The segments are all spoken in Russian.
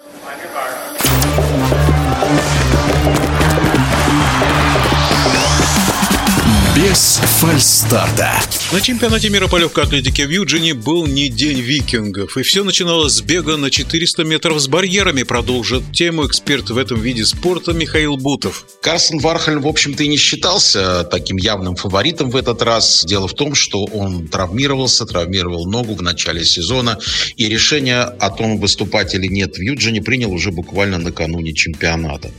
On your mark. Без фальстарта. На чемпионате мира по легкой атлетике в Юджине был не день викингов, и все начиналось с бега на 400 метров с барьерами, продолжит тему эксперт в этом виде спорта Михаил Бутов. Карстен Вархальм, в общем-то, и не считался таким явным фаворитом в этот раз. Дело в том, что он травмировался, травмировал ногу в начале сезона, и решение о том, выступать или нет в Юджине, принял уже буквально накануне чемпионата.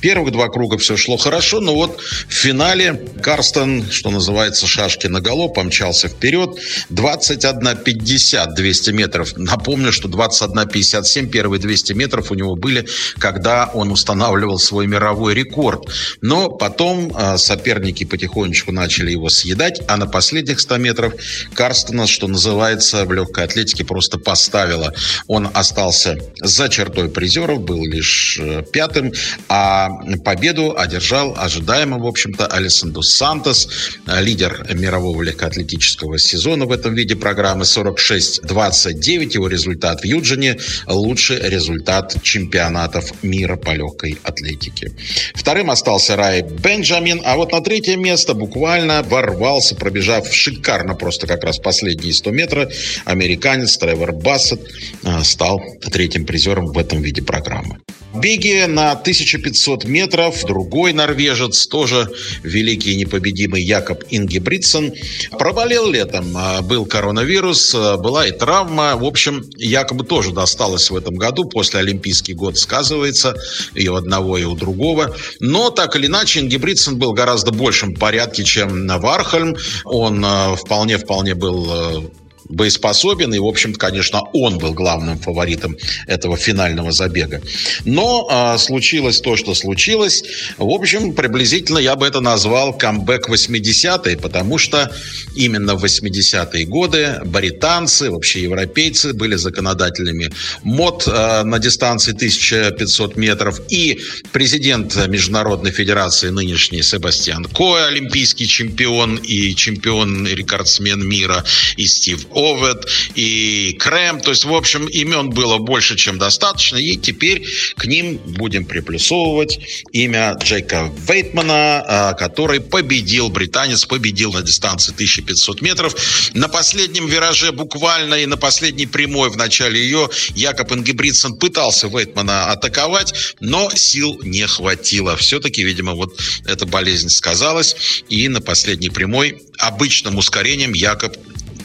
Первых два круга все шло хорошо, но вот в финале Карстен, что называется, шашки на голову, помчался вперед. 21.50 200 метров. Напомню, что 21.57 первые 200 метров у него были, когда он устанавливал свой мировой рекорд. Но потом э, соперники потихонечку начали его съедать, а на последних 100 метров Карстена, что называется, в легкой атлетике просто поставила. Он остался за чертой призеров, был лишь э, пятым, а победу одержал ожидаемо, в общем-то, Александр Сантос, лидер мирового легкоатлетического сезона в этом виде программы 46-29. Его результат в Юджине лучший результат чемпионатов мира по легкой атлетике. Вторым остался Рай Бенджамин, а вот на третье место буквально ворвался, пробежав шикарно просто как раз последние 100 метров, американец Тревор Бассет э, стал третьим призером в этом виде программы. Беги на 1500 метров. Другой норвежец, тоже великий непобедимый Якоб Ингебридсон, проболел летом. А, был коронавирус, а, была и травма. В общем, якобы тоже досталось в этом году. После Олимпийский год сказывается и у одного, и у другого. Но так или иначе, Ингебридсон был гораздо большем порядке, чем Вархальм. Он вполне-вполне был боеспособен, и, в общем-то, конечно, он был главным фаворитом этого финального забега. Но а, случилось то, что случилось. В общем, приблизительно я бы это назвал камбэк 80-е, потому что именно в 80-е годы британцы, вообще европейцы были законодателями мод а, на дистанции 1500 метров, и президент Международной Федерации нынешний Себастьян Ко, олимпийский чемпион и чемпион-рекордсмен мира, и Стив Овет, и Крем. То есть, в общем, имен было больше, чем достаточно. И теперь к ним будем приплюсовывать имя Джейка Вейтмана, а, который победил, британец победил на дистанции 1500 метров. На последнем вираже буквально и на последней прямой в начале ее Якоб Ингебридсон пытался Вейтмана атаковать, но сил не хватило. Все-таки, видимо, вот эта болезнь сказалась. И на последней прямой обычным ускорением Якоб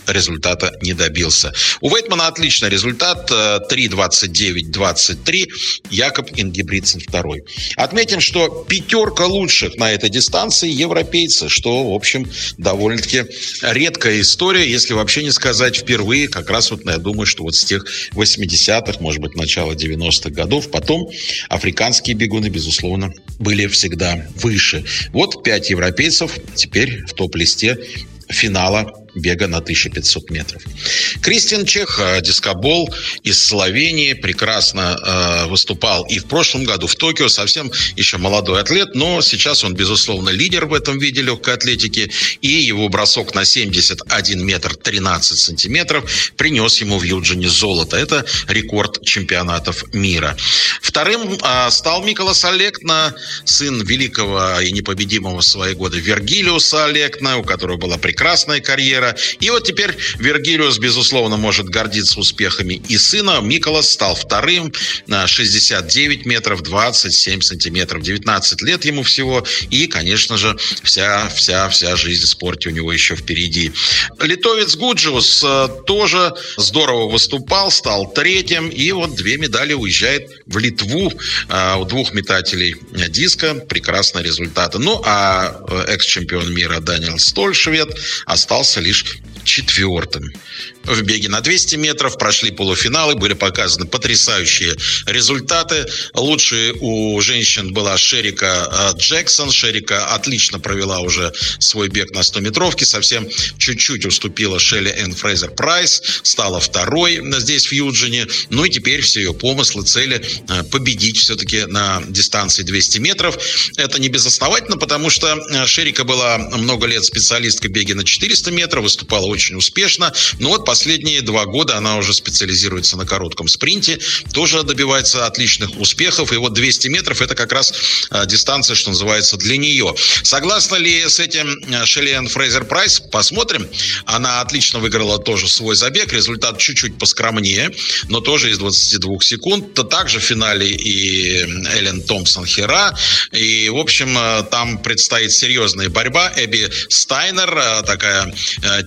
результата не добился. У Вейтмана отличный результат. 3.29-23. Э, Якоб Ингебридсен второй. Отметим, что пятерка лучших на этой дистанции европейцы, что, в общем, довольно-таки редкая история, если вообще не сказать впервые, как раз вот, я думаю, что вот с тех 80-х, может быть, начала 90-х годов, потом африканские бегуны, безусловно, были всегда выше. Вот пять европейцев теперь в топ-листе финала бега на 1500 метров. Кристиан Чех, э, дискобол из Словении, прекрасно э, выступал и в прошлом году в Токио, совсем еще молодой атлет, но сейчас он, безусловно, лидер в этом виде легкой атлетики, и его бросок на 71 метр 13 сантиметров принес ему в Юджине золото. Это рекорд чемпионатов мира. Вторым э, стал Миколас Олекна, сын великого и непобедимого в свои годы Вергилиуса Олекна, у которого была прекрасная карьера, карьера. И вот теперь Вергилиус, безусловно, может гордиться успехами и сына. Миколас стал вторым на 69 метров 27 сантиметров. 19 лет ему всего. И, конечно же, вся, вся, вся жизнь в спорте у него еще впереди. Литовец Гуджиус э, тоже здорово выступал, стал третьим. И вот две медали уезжает в Литву э, у двух метателей диска. Прекрасные результаты. Ну, а э, экс-чемпион мира Даниэл Столь, швед, остался лишь English. Четвертым. В беге на 200 метров прошли полуфиналы, были показаны потрясающие результаты. Лучшей у женщин была Шерика э, Джексон. Шерика отлично провела уже свой бег на 100-метровке, совсем чуть-чуть уступила Шелли Энн Фрейзер Прайс, стала второй здесь в Юджине. Ну и теперь все ее помыслы, цели э, победить все-таки на дистанции 200 метров. Это не безосновательно, потому что э, Шерика была много лет специалисткой беге на 400 метров, выступала очень успешно. Но вот последние два года она уже специализируется на коротком спринте, тоже добивается отличных успехов. И вот 200 метров – это как раз а, дистанция, что называется, для нее. Согласна ли с этим а, Шеллиан Фрейзер Прайс? Посмотрим. Она отлично выиграла тоже свой забег. Результат чуть-чуть поскромнее, но тоже из 22 секунд. То также в финале и Эллен Томпсон Хера. И, в общем, а, там предстоит серьезная борьба. Эбби Стайнер, такая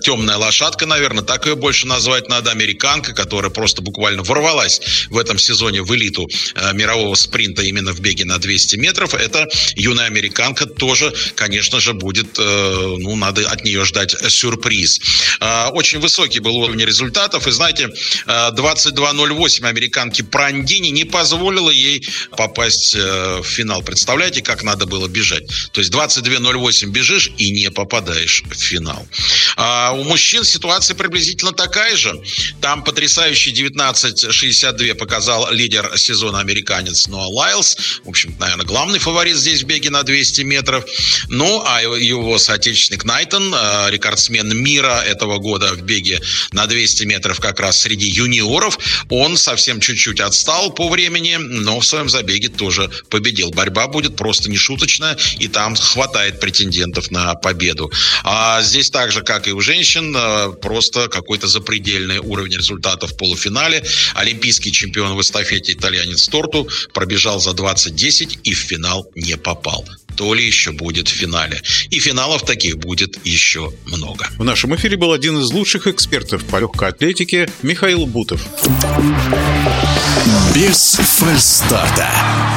темная лошадка, наверное, так ее больше назвать надо, американка, которая просто буквально ворвалась в этом сезоне в элиту э, мирового спринта именно в беге на 200 метров. Это юная американка тоже, конечно же, будет, э, ну, надо от нее ждать сюрприз. Э, очень высокий был уровень результатов. И знаете, 22.08 американки Прандини не позволила ей попасть в финал. Представляете, как надо было бежать? То есть 22.08 бежишь и не попадаешь в финал. А у мужчин ситуация приблизительно такая же. Там потрясающий 19.62 показал лидер сезона американец Ноа Лайлс. В общем, наверное, главный фаворит здесь в беге на 200 метров. Ну, а его соотечественник Найтон, э, рекордсмен мира этого года в беге на 200 метров как раз среди юниоров, он совсем чуть-чуть отстал по времени, но в своем забеге тоже победил. Борьба будет просто нешуточная, и там хватает претендентов на победу. А здесь так же, как и у женщин, э, просто какой-то запредельный уровень результатов в полуфинале. Олимпийский чемпион в эстафете итальянец Торту пробежал за 20-10 и в финал не попал то ли еще будет в финале. И финалов таких будет еще много. В нашем эфире был один из лучших экспертов по легкой атлетике Михаил Бутов. Без фальстарта.